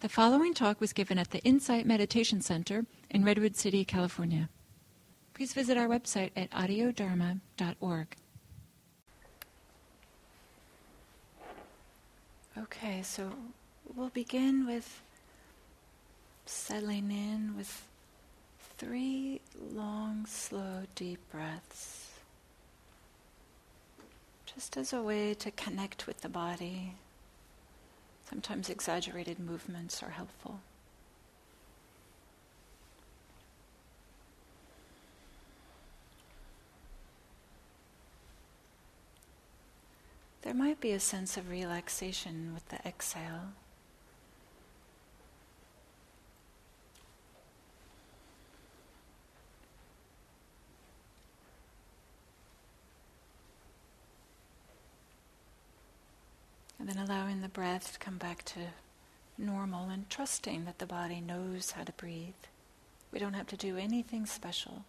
The following talk was given at the Insight Meditation Center in Redwood City, California. Please visit our website at audiodharma.org. Okay, so we'll begin with settling in with three long, slow, deep breaths. Just as a way to connect with the body. Sometimes exaggerated movements are helpful. There might be a sense of relaxation with the exhale. And then allowing the breath come back to normal and trusting that the body knows how to breathe. We don't have to do anything special.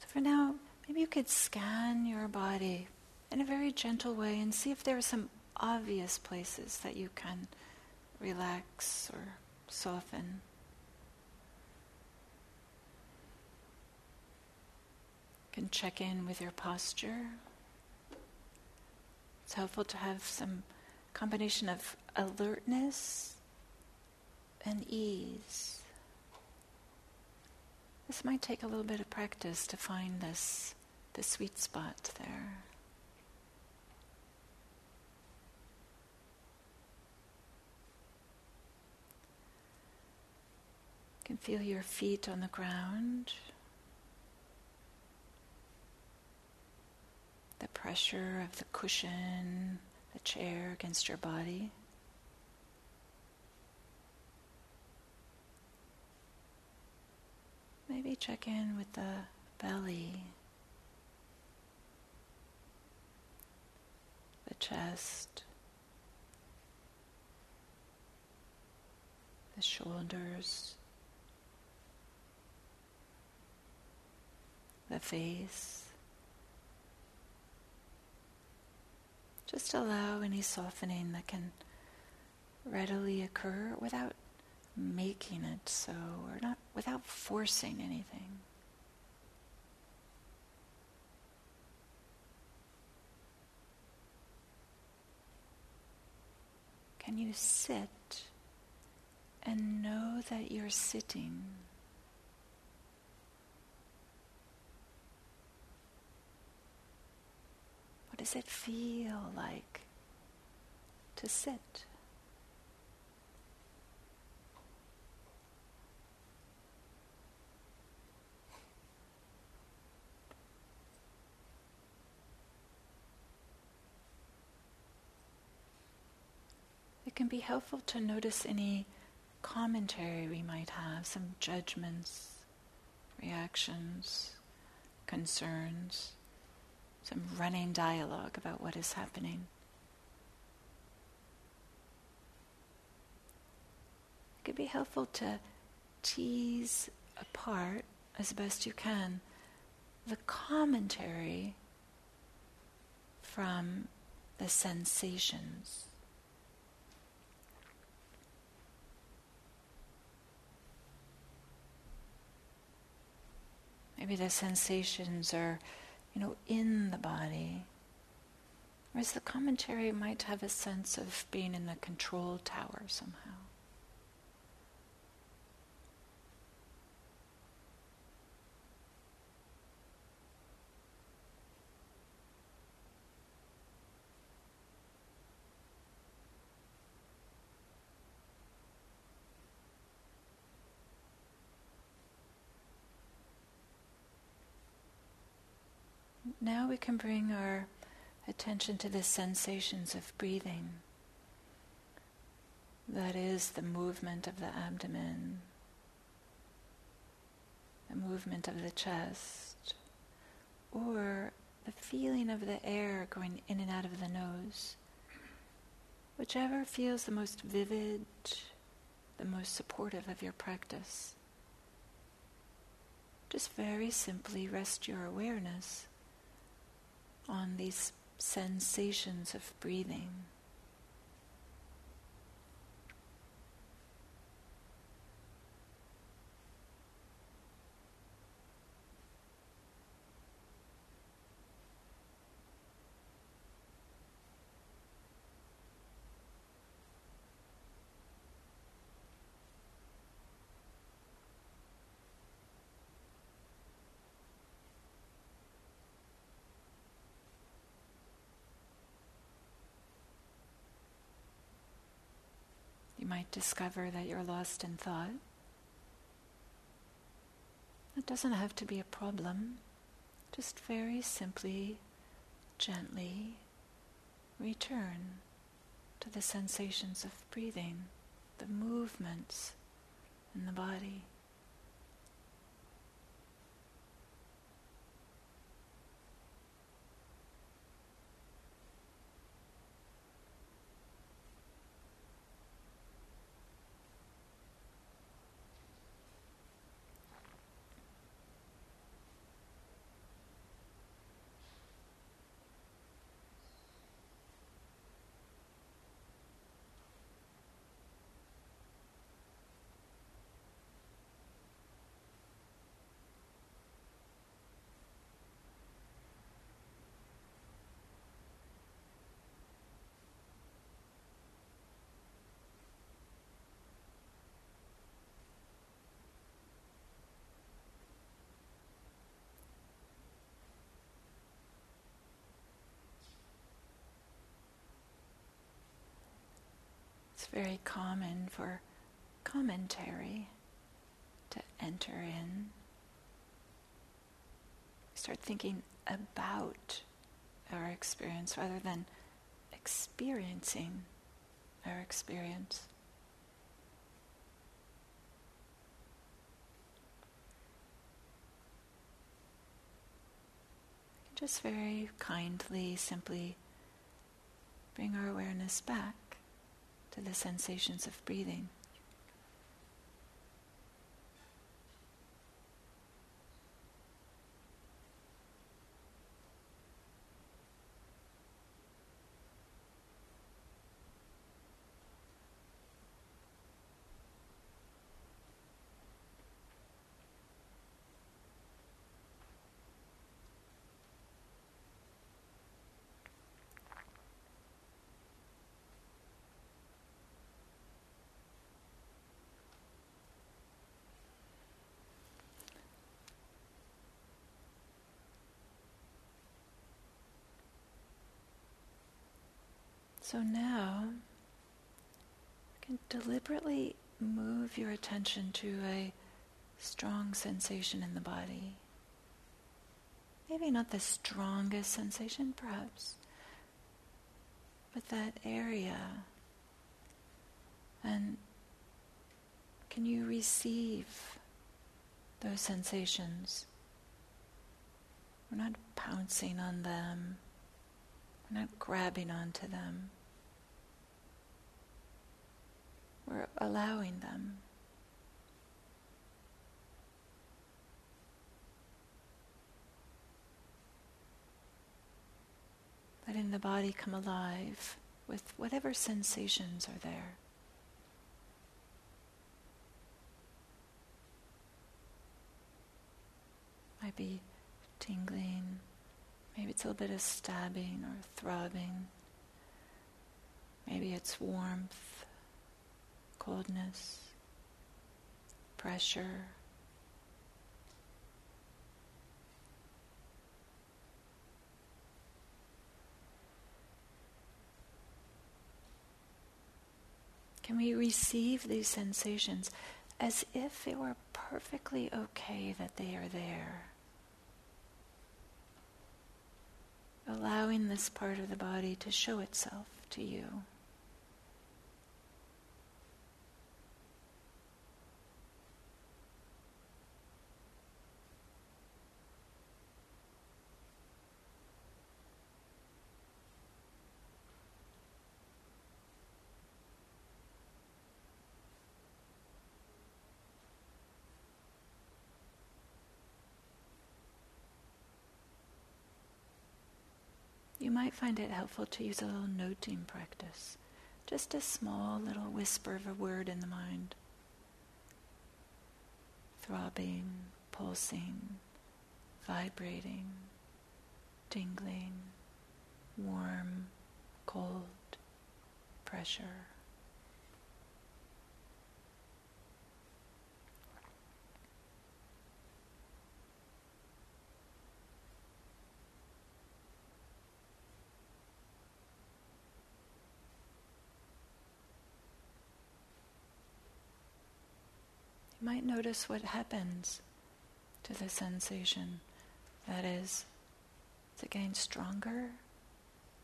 So for now, maybe you could scan your body in a very gentle way and see if there are some obvious places that you can relax or soften. Can check in with your posture. It's helpful to have some combination of alertness and ease. This might take a little bit of practice to find this the sweet spot there. You can feel your feet on the ground. the pressure of the cushion, the chair against your body. Maybe check in with the belly, the chest, the shoulders, the face. Just allow any softening that can readily occur without making it so or not without forcing anything. Can you sit and know that you're sitting? Does it feel like to sit? It can be helpful to notice any commentary we might have, some judgments, reactions, concerns some running dialogue about what is happening. It could be helpful to tease apart as best you can the commentary from the sensations. Maybe the sensations are you know, in the body. Whereas the commentary might have a sense of being in the control tower somehow. Now we can bring our attention to the sensations of breathing. That is the movement of the abdomen, the movement of the chest, or the feeling of the air going in and out of the nose. Whichever feels the most vivid, the most supportive of your practice. Just very simply rest your awareness on these sensations of breathing. Might discover that you're lost in thought. It doesn't have to be a problem. Just very simply, gently return to the sensations of breathing, the movements in the body. It's very common for commentary to enter in. Start thinking about our experience rather than experiencing our experience. Just very kindly, simply bring our awareness back to the sensations of breathing. So now, you can deliberately move your attention to a strong sensation in the body. Maybe not the strongest sensation, perhaps, but that area. And can you receive those sensations? We're not pouncing on them. We're not grabbing onto them. We're allowing them. Letting the body come alive with whatever sensations are there. Might be tingling, maybe it's a little bit of stabbing or throbbing, maybe it's warmth coldness, pressure. Can we receive these sensations as if it were perfectly okay that they are there? Allowing this part of the body to show itself to you. Might find it helpful to use a little noting practice, just a small little whisper of a word in the mind. Throbbing, pulsing, vibrating, tingling, warm, cold, pressure. Might notice what happens to the sensation. That is, is it getting stronger?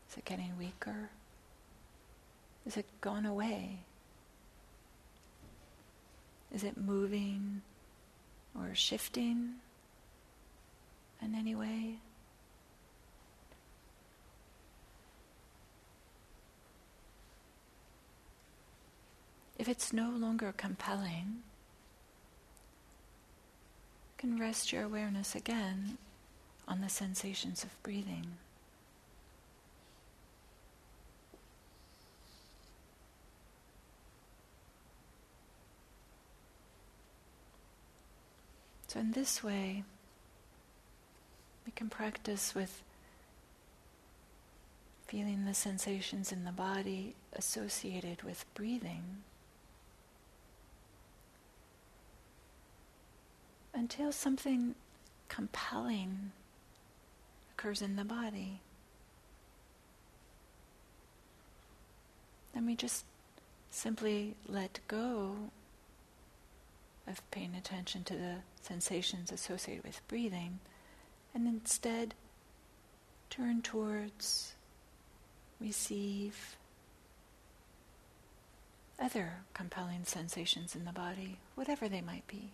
Is it getting weaker? Is it gone away? Is it moving or shifting in any way? If it's no longer compelling, can rest your awareness again on the sensations of breathing. So, in this way, we can practice with feeling the sensations in the body associated with breathing. Until something compelling occurs in the body. Then we just simply let go of paying attention to the sensations associated with breathing and instead turn towards, receive other compelling sensations in the body, whatever they might be.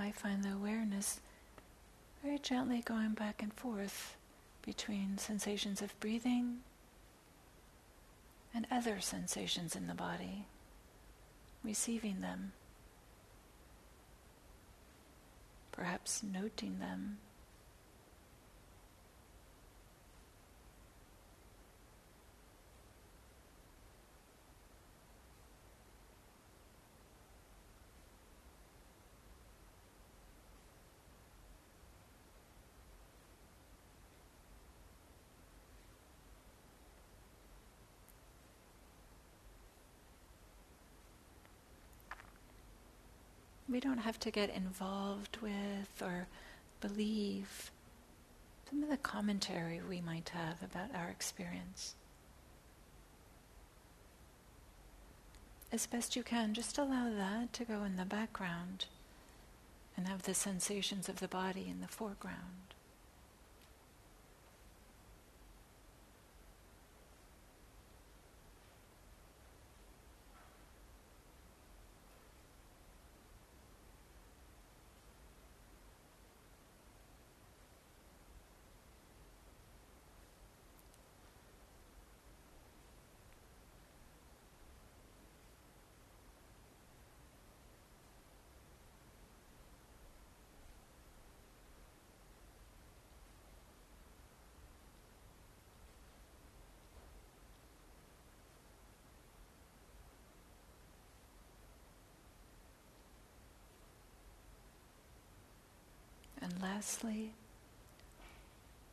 Might find the awareness very gently going back and forth between sensations of breathing and other sensations in the body, receiving them, perhaps noting them. We don't have to get involved with or believe some of the commentary we might have about our experience. As best you can, just allow that to go in the background and have the sensations of the body in the foreground. And lastly,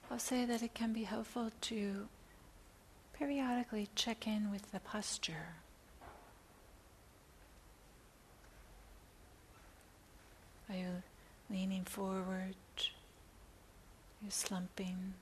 I'll say that it can be helpful to periodically check in with the posture. Are you leaning forward? Are you slumping?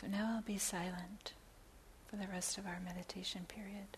So now I'll be silent for the rest of our meditation period.